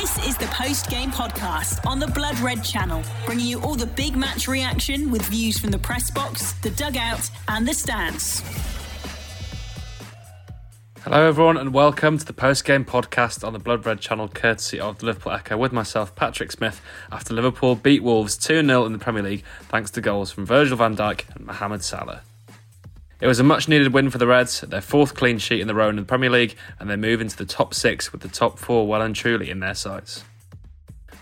This is the post game podcast on the Blood Red channel, bringing you all the big match reaction with views from the press box, the dugout, and the stands. Hello, everyone, and welcome to the post game podcast on the Blood Red channel, courtesy of the Liverpool Echo, with myself, Patrick Smith, after Liverpool beat Wolves 2 0 in the Premier League thanks to goals from Virgil van Dijk and Mohamed Salah. It was a much needed win for the Reds, their fourth clean sheet in the row in the Premier League, and they move into the top six with the top four well and truly in their sights.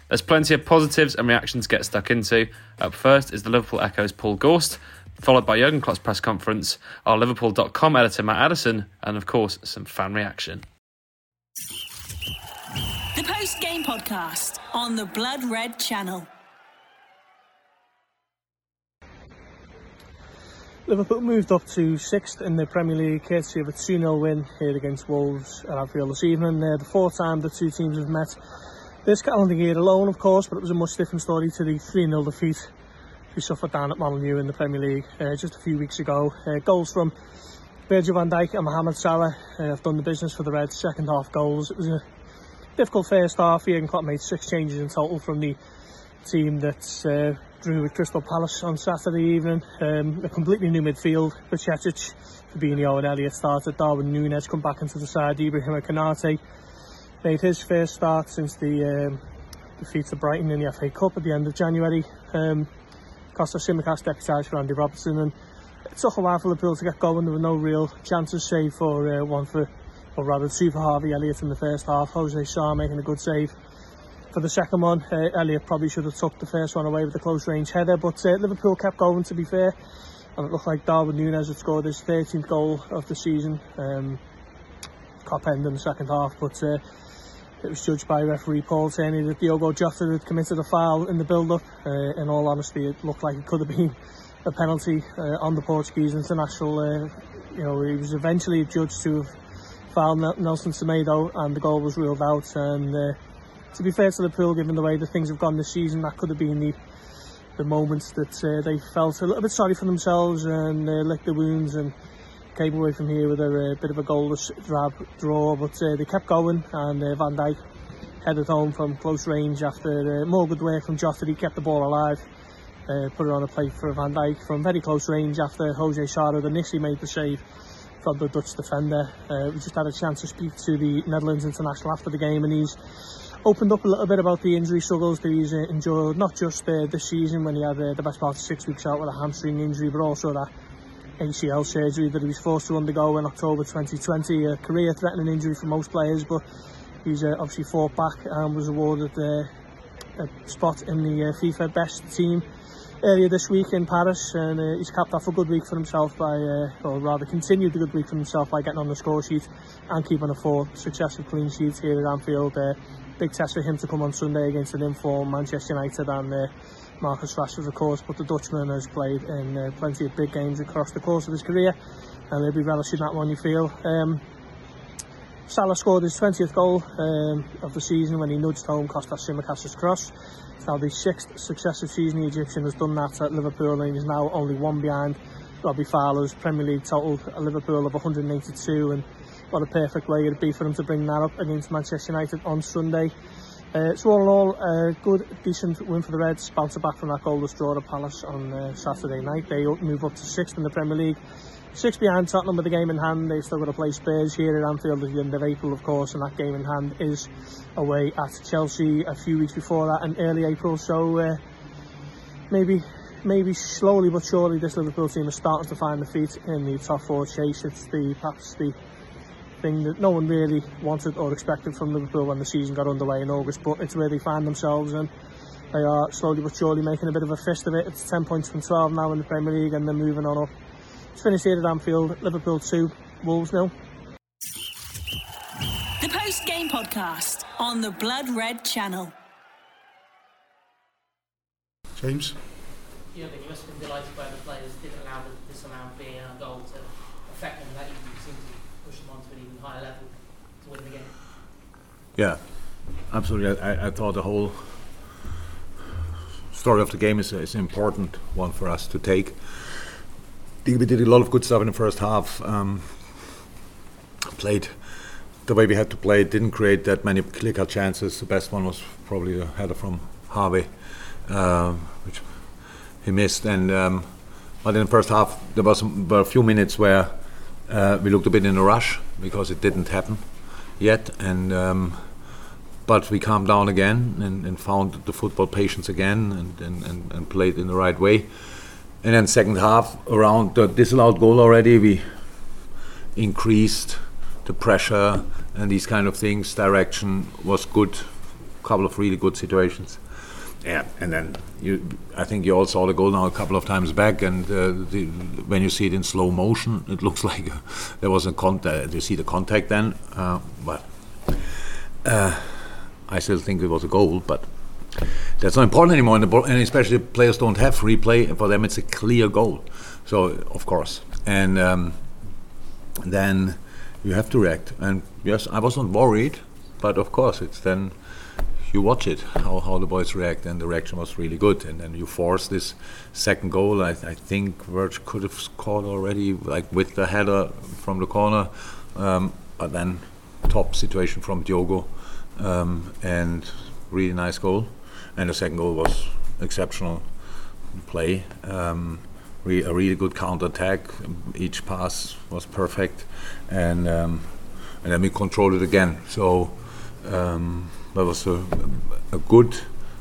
There's plenty of positives and reactions to get stuck into. Up first is the Liverpool Echo's Paul Gorst, followed by Jurgen Klopp's press conference, our Liverpool.com editor Matt Addison, and of course, some fan reaction. The post game podcast on the Blood Red channel. Liverpool moved up to sixth in the Premier League, courtesy of a 2 0 win here against Wolves at Anfield this evening. Uh, the fourth time the two teams have met this calendar year alone, of course, but it was a much different story to the 3 0 defeat we suffered down at Molineux in the Premier League uh, just a few weeks ago. Uh, goals from Virgil van Dijk and Mohamed Salah uh, have done the business for the Reds. Second half goals. It was a difficult first half. Jurgen Klopp made six changes in total from the team that uh, drew with Crystal Palace on Saturday evening. Um, a completely new midfield. Bajcetic, Fabinho and Elliott started. Darwin Núñez come back into the side. Ibrahim Konate made his first start since the um, defeat to Brighton in the FA Cup at the end of January. Um, Kostas Tsimikas deputised for Andy Robertson and it took a while for Liverpool to get going. There were no real chances save for uh, one for, or rather two for Harvey Elliott in the first half. Jose Sá making a good save for the second one. Uh, Elliott probably should have took the first one away with a close range header, but uh, Liverpool kept going to be fair. And it looked like Darwin Núñez had scored his 13th goal of the season. Um, Kop end in the second half, but uh, it was judged by referee Paul Tierney that Diogo Jota had committed a foul in the build-up. Uh, in all honesty, it looked like it could have been a penalty uh, on the Portuguese international. Uh, you know, he was eventually judged to have fouled Nelson Semedo, and the goal was ruled out. And uh, to be fair to Liverpool, given the way that things have gone this season, that could have been the the moments that uh, they felt a little bit sorry for themselves and uh, licked the wounds and came away from here with a, uh, bit of a goalless drab draw. But uh, they kept going, and uh, Van Dijk headed home from close range after more good work from Jota. He kept the ball alive. Put it on a plate for Van Dijk from very close range after Jose Sá had initially made the save from the Dutch defender. We just had a chance to speak to the Netherlands international after the game, and he's opened up a little bit about the injury struggles that he's endured, not just uh, this season when he had uh, the best part of six weeks out with a hamstring injury, but also that ACL surgery that he was forced to undergo in October 2020, a career-threatening injury for most players, but he's uh, obviously fought back and was awarded uh, a spot in the uh, FIFA best team earlier this week in Paris, and uh, he's capped off a good week for himself by, uh, or rather continued a good week for himself by getting on the score sheet and keeping a four successive clean sheets here at Anfield. Uh, big test for him to come on Sunday against an informed Manchester United and uh, Marcus Rashford of course but the Dutchman has played in uh, plenty of big games across the course of his career and he'll be relishing that one you feel um, Salah scored his 20th goal um, of the season when he nudged home Kostas Simakas's cross. It's now the sixth successive season the Egyptian has done that at Liverpool and he's now only one behind Robbie Fowler's Premier League total at Liverpool of 182 and what a perfect way it'd be for him to bring that up against Manchester United on Sunday. Uh, so all in all, a uh, good, decent win for the Reds. Bounce back from that goalless draw at Palace on uh, Saturday night. They move up to sixth in the Premier League. Six behind Tottenham with the game in hand. They've still got to play Spurs here at Anfield at the end of April, of course, and that game in hand is away at Chelsea a few weeks before that in early April. So uh, maybe, maybe slowly but surely, this Liverpool team is starting to find the feet in the top four chase. It's the perhaps the thing that no one really wanted or expected from Liverpool when the season got underway in August, but it's where they find themselves and they are slowly but surely making a bit of a fist of it. It's 10 points from 12 now in the Premier League and they're moving on up. It's finished here at Anfield, Liverpool 2, Wolves nil. The post game podcast on the Blood Red channel. James? Yeah, you must have been delighted by the players didn't allow this amount being a goal to affect them that you seem to push them on to an even higher level to win the game. Yeah, absolutely. I, I thought the whole story of the game is, is an important one for us to take. We did a lot of good stuff in the first half. Um, played the way we had to play didn't create that many clear cut chances. The best one was probably the header from Harvey, um, which he missed. And um, but in the first half, there was were a few minutes where uh, we looked a bit in a rush because it didn't happen yet. And um, but we calmed down again and, and found the football patience again and, and, and, and played in the right way. And then second half, around the disallowed goal already, we increased the pressure and these kind of things. Direction was good, a couple of really good situations. Yeah, and then you, I think you all saw the goal now a couple of times back, and uh, the, when you see it in slow motion, it looks like uh, there was a contact. You see the contact then, uh, but uh, I still think it was a goal. But that's not important anymore, and, and especially players don't have replay. And for them, it's a clear goal. So of course, and um, then you have to react. And yes, I wasn't worried, but of course, it's then you watch it how, how the boys react, and the reaction was really good. And then you force this second goal. I, I think Verge could have scored already, like with the header from the corner, um, but then top situation from Diogo, um, and really nice goal. And the second goal was exceptional play. Um, re- a really good counter attack. Each pass was perfect, and um, and then we controlled it again. So um, that was a, a good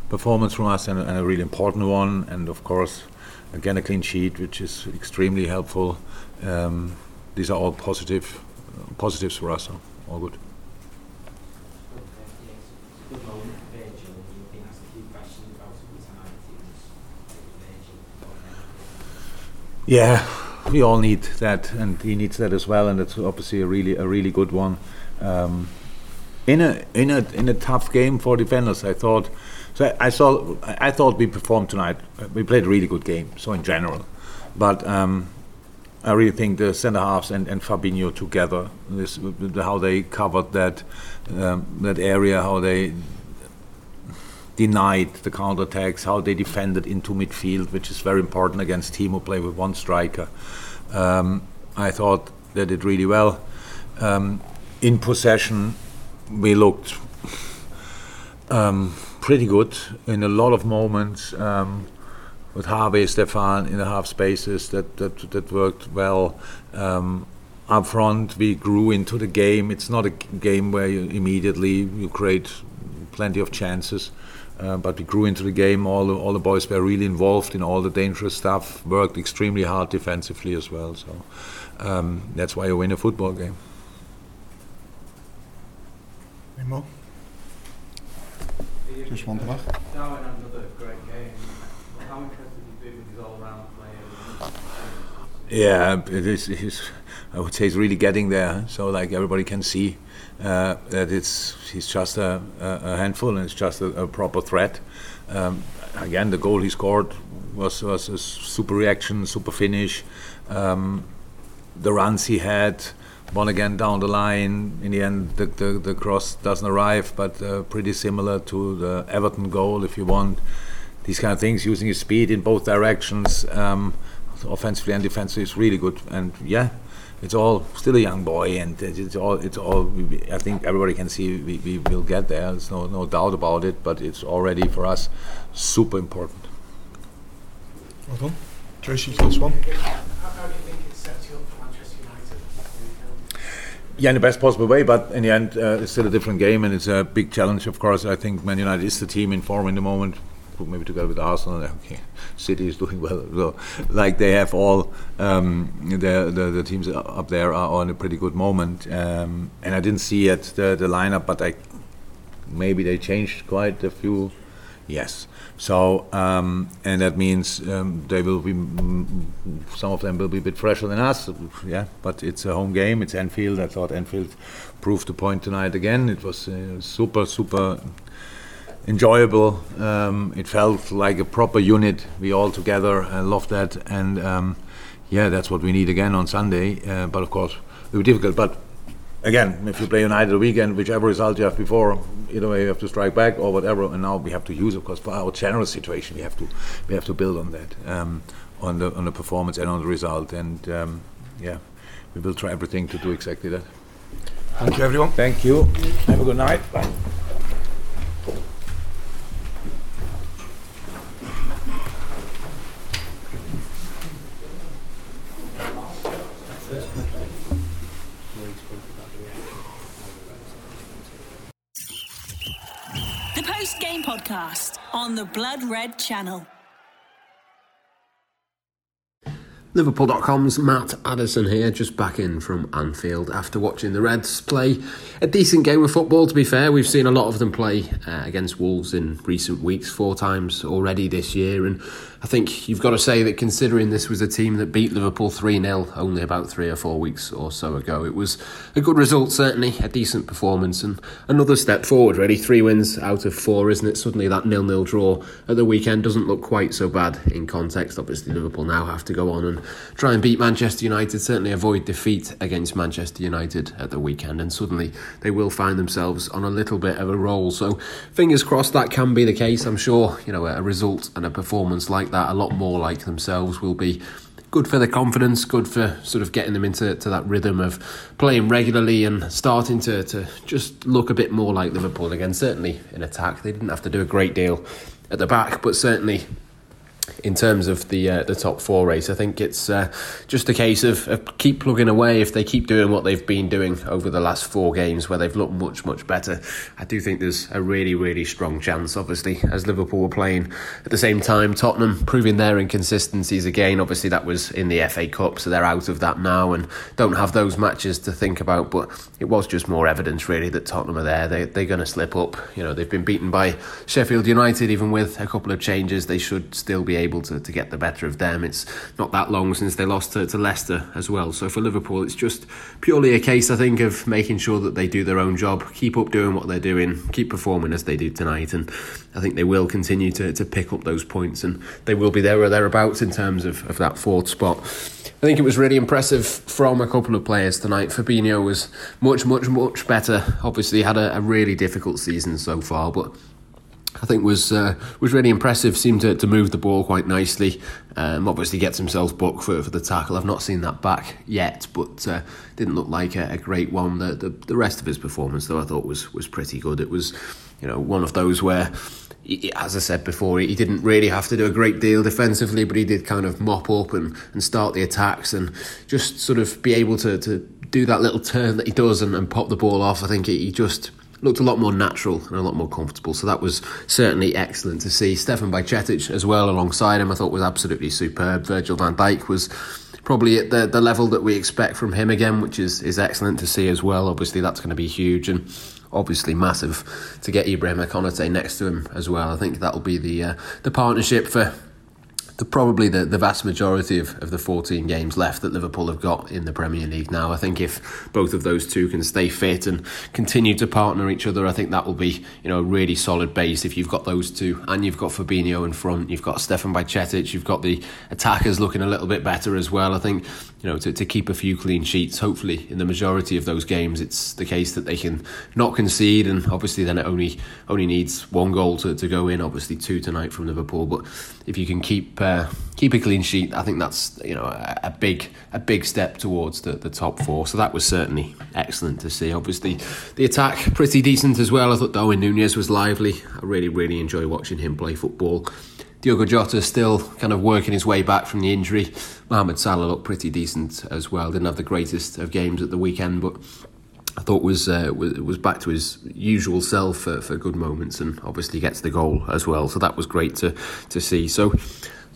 performance from us and, and, a really important one. And of course, again a clean sheet, which is extremely helpful. Um, these are all positive positives for us. So all good. Yeah, we all need that, and he needs that as well, and it's obviously a really a really good one. Um, in a in a in a tough game for defenders, I thought. So I, saw. I thought we performed tonight. We played a really good game. So in general, but um, I really think the centre halves and, and Fabinho together, this, how they covered that um, that area, how they denied the counter attacks, how they defended into midfield, which is very important against team who play with one striker. Um, I thought they did really well. Um, in possession, we looked um, pretty good in a lot of moments um, with Harvey, Stefan in the half spaces that that, that worked well. Um, up front, we grew into the game. It's not a game where you immediately you create plenty of chances. Uh, but we grew into the game. All the, all the boys were really involved in all the dangerous stuff. Worked extremely hard defensively as well. So um, that's why you win a football game. Any more? Just one more. Darwin had another great game. How interested have you been with his all-round play? Yeah, it is. It is I would say he's really getting there. So like everybody can see uh, that it's he's just a, a, handful and it's just a, a proper threat. Um, again, the goal he scored was was a super reaction, super finish. Um, the runs he had, one again down the line. In the end, the, the, the cross doesn't arrive, but uh, pretty similar to the Everton goal, if you want. These kind of things, using his speed in both directions, um, offensively and defensively, is really good. And yeah, it's all still a young boy, and it's all it's all. I think everybody can see we, we will get there. There's no no doubt about it. But it's already for us super important. Well done, Tracy. First one. How, how do you think it sets you up for Manchester United? Yeah, in the best possible way, but in the end, uh, it's still a different game, and it's a big challenge. Of course, I think Man United is the team in form in the moment maybe together with Arsenal. Okay, City is doing well. So, like they have all um, the, the, the teams up there are on a pretty good moment. Um, and I didn't see it the, the lineup, but I maybe they changed quite a few. Yes. So um, and that means um, they will be some of them will be a bit fresher than us. Yeah, but it's a home game. It's Anfield. I thought Anfield proved the point tonight again. It was uh, super super enjoyable. Um, it felt like a proper unit. We all together. I love that, and um, yeah, that's what we need again on Sunday. Uh, but of course, it will be difficult. But again, if you play United weekend, whichever result you have before, either way you have to strike back or whatever. And now we have to use, of course, for our general situation, we have to we have to build on that, um, on the on the performance and on the result. And um, yeah, we will try everything to do exactly that. Thank you, everyone. Thank you. Have a good night. Bye. The Blood Red channel. Liverpool.com's Matt Addison here, just back in from Anfield after watching the Reds play a decent game of football. To be fair, we've seen a lot of them play uh, against Wolves in recent weeks, four times already this year, and I think you've got to say that considering this was a team that beat Liverpool 3 0 only about three or four weeks or so ago, it was a good result, certainly, a decent performance, and another step forward, really. Three wins out of four, isn't it? Suddenly that nil nil draw at the weekend doesn't look quite so bad in context. Obviously, Liverpool now have to go on and try and beat Manchester United, certainly avoid defeat against Manchester United at the weekend, and suddenly they will find themselves on a little bit of a roll. So, fingers crossed that can be the case. I'm sure, you know, a result and a performance like that, a lot more like themselves, will be good for their confidence, good for sort of getting them into to that rhythm of playing regularly and starting to, to just look a bit more like Liverpool again. Certainly in attack, they didn't have to do a great deal at the back, but certainly in terms of the uh, the top four race. I think it's uh, just a case of, of, keep plugging away. If they keep doing what they've been doing over the last four games, where they've looked much much better, I do think there's a really really strong chance. Obviously, as Liverpool were playing at the same time, Tottenham proving their inconsistencies again. Obviously, that was in the FA Cup, so they're out of that now and don't have those matches to think about. But it was just more evidence really that Tottenham are there. They they're going to slip up. You know, they've been beaten by Sheffield United, even with a couple of changes. They should still be able to, to get the better of them. It's not that long since they lost to, to Leicester as well. So for Liverpool, it's just purely a case, I think, of making sure that they do their own job, keep up doing what they're doing, keep performing as they did tonight. And I think they will continue to, to pick up those points and they will be there or thereabouts in terms of, of that fourth spot. I think it was really impressive from a couple of players tonight. Fabinho was much, much, much better. Obviously, had a, a really difficult season so far, but I think was uh, was really impressive. Seemed to, to move the ball quite nicely. Um, obviously gets himself booked for, for the tackle. I've not seen that back yet, but uh, didn't look like a, a great one. The, the, the rest of his performance, though, I thought was was pretty good. It was, you know, one of those where. He, as I said before, he didn't really have to do a great deal defensively, but he did kind of mop up and, and start the attacks and just sort of be able to, to do that little turn that he does and, and pop the ball off. I think he, he just looked a lot more natural and a lot more comfortable. So that was certainly excellent to see. Stefan Bajcetic as well alongside him, I thought was absolutely superb. Virgil van Dijk was probably at the, the level that we expect from him again, which is, is excellent to see as well. Obviously, that's going to be huge and obviously massive to get Ibrahim Konate next to him as well. I think that'll be the uh, the partnership for the, probably the, the vast majority of, of the 14 games left that Liverpool have got in the Premier League now. I think if both of those two can stay fit and continue to partner each other, I think that will be you know a really solid base. If you've got those two and you've got Fabinho in front, you've got Stefan Bajcetic, you've got the attackers looking a little bit better as well. I think you know to, to keep a few clean sheets. Hopefully, in the majority of those games, it's the case that they can not concede, and obviously then it only only needs one goal to, to go in. Obviously, two tonight from Liverpool, but if you can keep uh, keep a clean sheet, I think that's you know a, a, big a big step towards the, the top four. So that was certainly excellent to see. Obviously, the attack pretty decent as well. I thought Darwin Nunez was lively. I really really enjoy watching him play football. Diogo Jota still kind of working his way back from the injury. Mohamed Salah looked pretty decent as well. Didn't have the greatest of games at the weekend, but I thought was uh, was, back to his usual self for, for good moments, and obviously gets the goal as well. So that was great to to see. So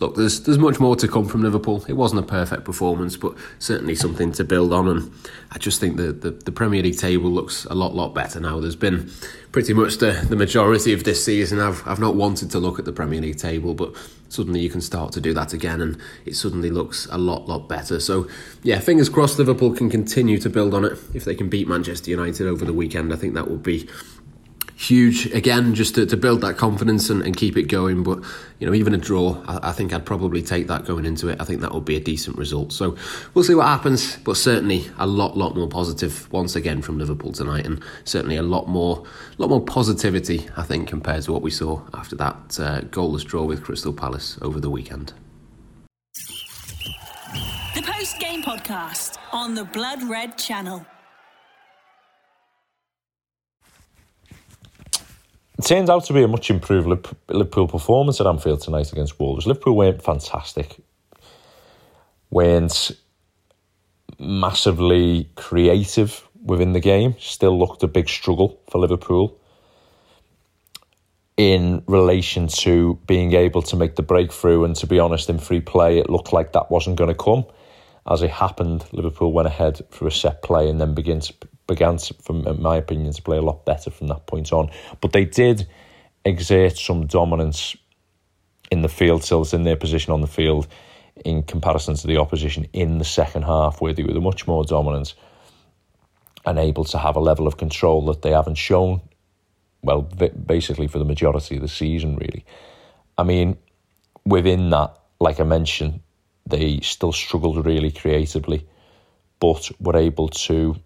look, there's there's much more to come from Liverpool. It wasn't a perfect performance, but certainly something to build on. And I just think the, the Premier League table looks a lot lot better now. There's been pretty much the, the majority of this season. I've I've not wanted to look at the Premier League table, but suddenly you can start to do that again, and it suddenly looks a lot lot better. So yeah, fingers crossed Liverpool can continue to build on it. If they can beat Manchester United over the weekend, I think that would be huge again just to, to build that confidence and, and keep it going. But you know even a draw I, I, think I'd probably take that going into it. I think that would be a decent result. So we'll see what happens. But certainly a lot lot more positive once again from Liverpool tonight. And certainly a lot more lot more positivity I think compared to what we saw after that uh, goalless draw with Crystal Palace over the weekend. The post game podcast on the Blood Red channel it turns out to be a much improved Liverpool performance at Anfield tonight against Wolves. Liverpool weren't fantastic, weren't massively creative within the game. Still looked a big struggle for Liverpool in relation to being able to make the breakthrough. And to be honest, in free play, it looked like that wasn't going to come. As it happened, Liverpool went ahead for a set play and then began to, began, to, from in my opinion, to play a lot better from that point on. But they did exert some dominance in the field tilts in their position on the field in comparison to the opposition in the second half, where they were much more dominant and able to have a level of control that they haven't shown, well, basically for the majority of the season, really. I mean, within that, like I mentioned, they still struggled really creatively, but were able to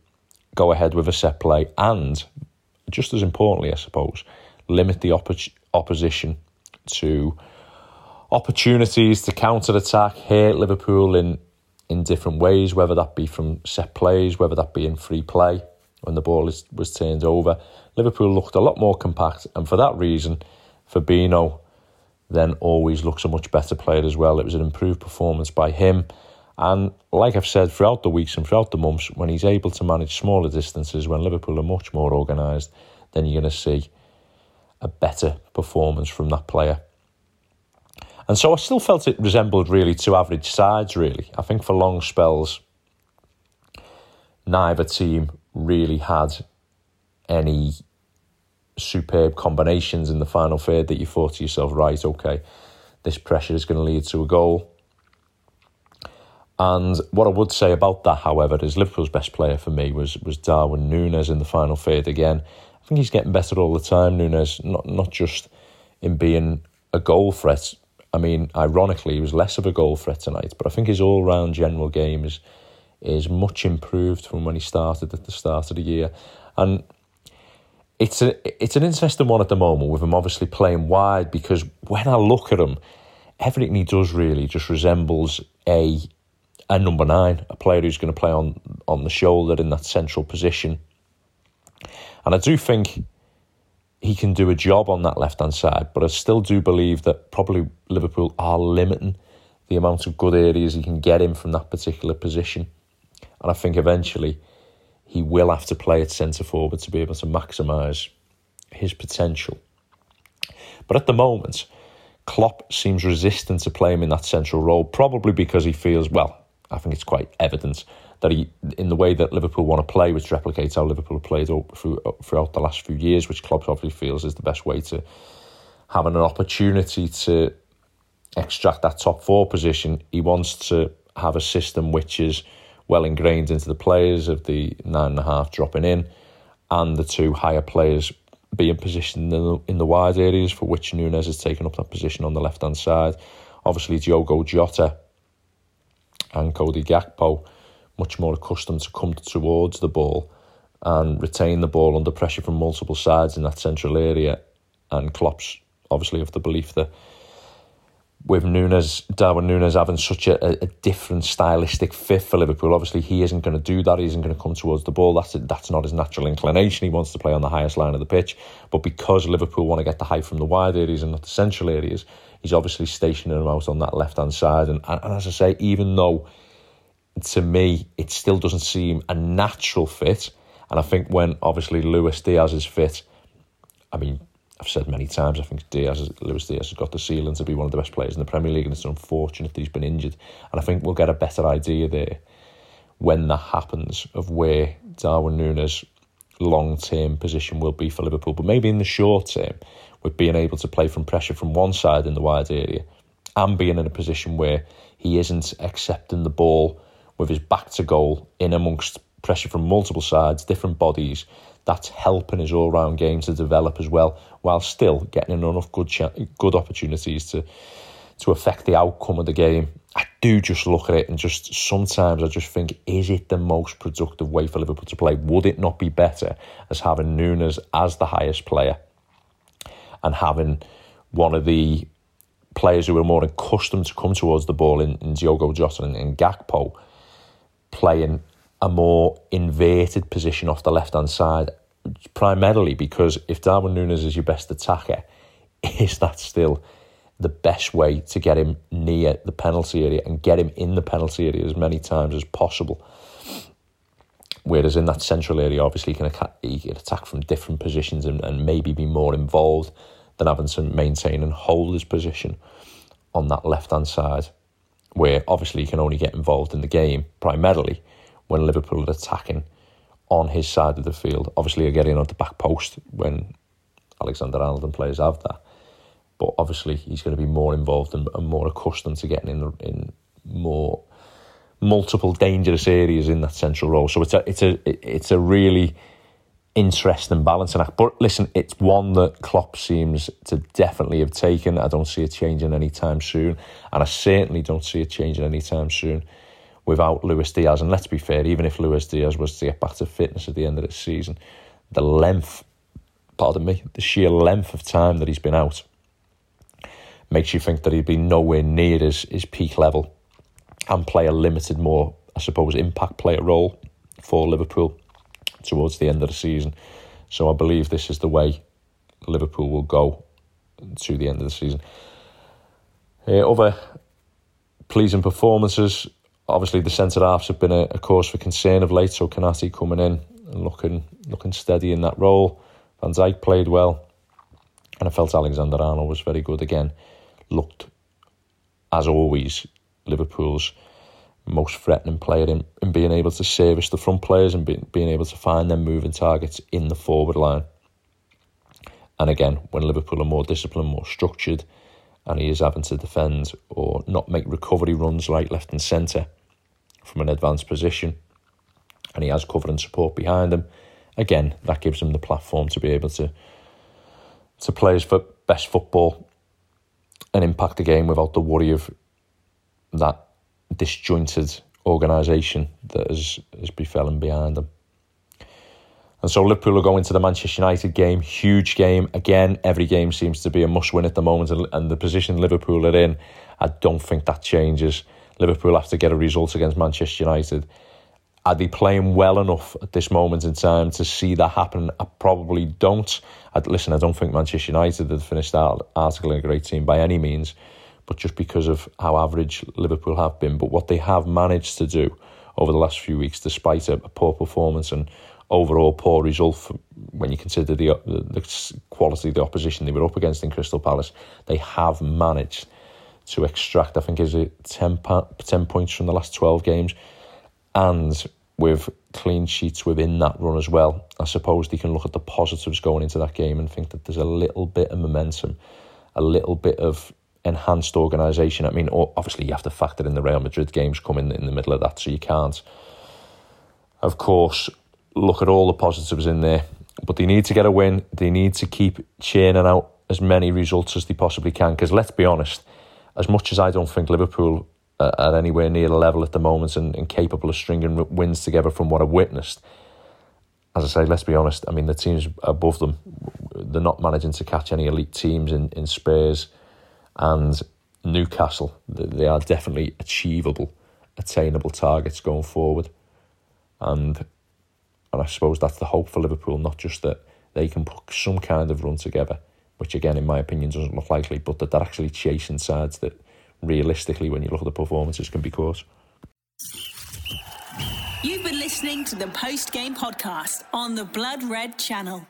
go ahead with a set play and, just as importantly, I suppose, limit the oppo- opposition to opportunities to counter attack, hit Liverpool in in different ways, whether that be from set plays, whether that be in free play when the ball is, was turned over. Liverpool looked a lot more compact, and for that reason, Fabinho then always looks a much better player as well. It was an improved performance by him. And like I've said throughout the weeks and throughout the months, when he's able to manage smaller distances, when Liverpool are much more organised, then you're going to see a better performance from that player. And so I still felt it resembled really two average sides, really. I think for long spells, neither team really had any superb combinations in the final third that you thought to yourself, right, okay, this pressure is going to lead to a goal. And what I would say about that, however, is Liverpool's best player for me was was Darwin Núñez in the final third again. I think he's getting better all the time, Núñez, not not just in being a goal threat, I mean, ironically, he was less of a goal threat tonight, but I think his all round general game is, is much improved from when he started at the start of the year. And it's a it's an interesting one at the moment with him obviously playing wide because when I look at him, everything he does really just resembles a a number nine, a player who's going to play on on the shoulder in that central position. And I do think he can do a job on that left hand side, but I still do believe that probably Liverpool are limiting the amount of good areas he can get in from that particular position. And I think eventually he will have to play at centre forward to be able to maximise his potential. But at the moment, Klopp seems resistant to play him in that central role, probably because he feels, well, I think it's quite evident that he, in the way that Liverpool want to play, which replicates how Liverpool have played through, throughout the last few years, which Klopp obviously feels is the best way to have an opportunity to extract that top four position. He wants to have a system which is well ingrained into the players of the nine and a half dropping in, and the two higher players being positioned in the, in the wide areas for which Núñez has taken up that position on the left hand side. Obviously, Diogo Jota and Cody Gakpo much more accustomed to come towards the ball and retain the ball under pressure from multiple sides in that central area. And Klopp's obviously of the belief that with Núñez, Darwin Núñez having such a, a, different stylistic fit for Liverpool, obviously he isn't going to do that. He isn't going to come towards the ball. That's that's not his natural inclination. He wants to play on the highest line of the pitch. But because Liverpool want to get the height from the wide areas and not the central areas, he's obviously stationing him out on that left hand side. And, and, and as I say, even though to me, it still doesn't seem a natural fit. And I think when obviously Luis Diaz is fit, I mean, I've said many times, I think Diaz, Luis Diaz has got the ceiling to be one of the best players in the Premier League, and it's unfortunate that he's been injured. And I think we'll get a better idea there when that happens of where Darwin Núñez long term position will be for Liverpool. But maybe in the short term, with being able to play from pressure from one side in the wide area and being in a position where he isn't accepting the ball with his back to goal in amongst pressure from multiple sides, different bodies. That's helping his all round game to develop as well, while still getting enough good ch- good opportunities to to affect the outcome of the game. I do just look at it and just sometimes I just think, is it the most productive way for Liverpool to play? Would it not be better as having Núñez as the highest player and having one of the players who are more accustomed to come towards the ball in, in Diogo Jota and, and Gakpo playing a more inverted position off the left hand side, primarily because if Darwin Núñez is your best attacker, is that still the best way to get him near the penalty area and get him in the penalty area as many times as possible? Whereas in that central area, obviously, he can, attack, he can attack from different positions and, and maybe be more involved than having to maintain and hold his position on that left hand side, where obviously he can only get involved in the game primarily when Liverpool are attacking on his side of the field. Obviously, you get in on the back post when Alexander Arnold and players have that. But obviously, he's going to be more involved and, and more accustomed to getting in in more multiple dangerous areas in that central role. So it's a it's a it's a really interesting balancing act. But listen, it's one that Klopp seems to definitely have taken. I don't see it changing anytime soon, and I certainly don't see it changing anytime soon without Luis Diaz. And let's be fair, even if Luis Diaz was to get back to fitness at the end of the season, the length, pardon me, the sheer length of time that he's been out makes you think that he'd be nowhere near his, his peak level and play a limited, more, I suppose, impact player role for Liverpool towards the end of the season. So I believe this is the way Liverpool will go to the end of the season. Uh, other pleasing performances obviously the centre halves have been a, a, cause for concern of late. So Konaté coming in and looking looking steady in that role. Van Dijk played well, and I felt Alexander Arnold was very good again. Looked, as always, Liverpool's most threatening player in, in being able to service the front players and be, being able to find them moving targets in the forward line. And again, when Liverpool are more disciplined, more structured, and he is having to defend or not make recovery runs right, left, and centre from an advanced position, and he has cover and support behind him. Again, that gives him the platform to be able to to play his best football and impact the game without the worry of that disjointed organisation that has, has befallen behind them. And so Liverpool will go into the Manchester United game, huge game. Again, every game seems to be a must win at the moment, and the position Liverpool are in, I don't think that changes. Liverpool have to get a result against Manchester United. Are they playing well enough at this moment in time to see that happen? I probably don't. I'd, listen, I don't think Manchester United have finished that article in a great team by any means, but just because of how average Liverpool have been. But what they have managed to do over the last few weeks, despite a, a poor performance and overall poor result for, when you consider the, the, the quality of the opposition they were up against in Crystal Palace, they have managed to extract, I think, is it 10, 10 points from the last 12 games. And with clean sheets within that run as well, I suppose they can look at the positives going into that game and think that there's a little bit of momentum, a little bit of enhanced organisation. I mean, obviously, you have to factor in the Real Madrid games coming in the middle of that, so you can't, of course, look at all the positives in there. But they need to get a win. They need to keep churning out as many results as they possibly can. Because let's be honest, as much as I don't think Liverpool uh, are anywhere near the level at the moment and, and capable of stringing wins together from what I've witnessed, as I say, let's be honest. I mean, the teams above them, they're not managing to catch any elite teams in, in Spurs and Newcastle. They are definitely achievable, attainable targets going forward. And and I suppose that's the hope for Liverpool, not just that they can put some kind of run together, which again, in my opinion, doesn't look likely, but that they're actually chasing sides that realistically, when you look at the performances, can be caught. You've been listening to the post game podcast on the Blood Red channel.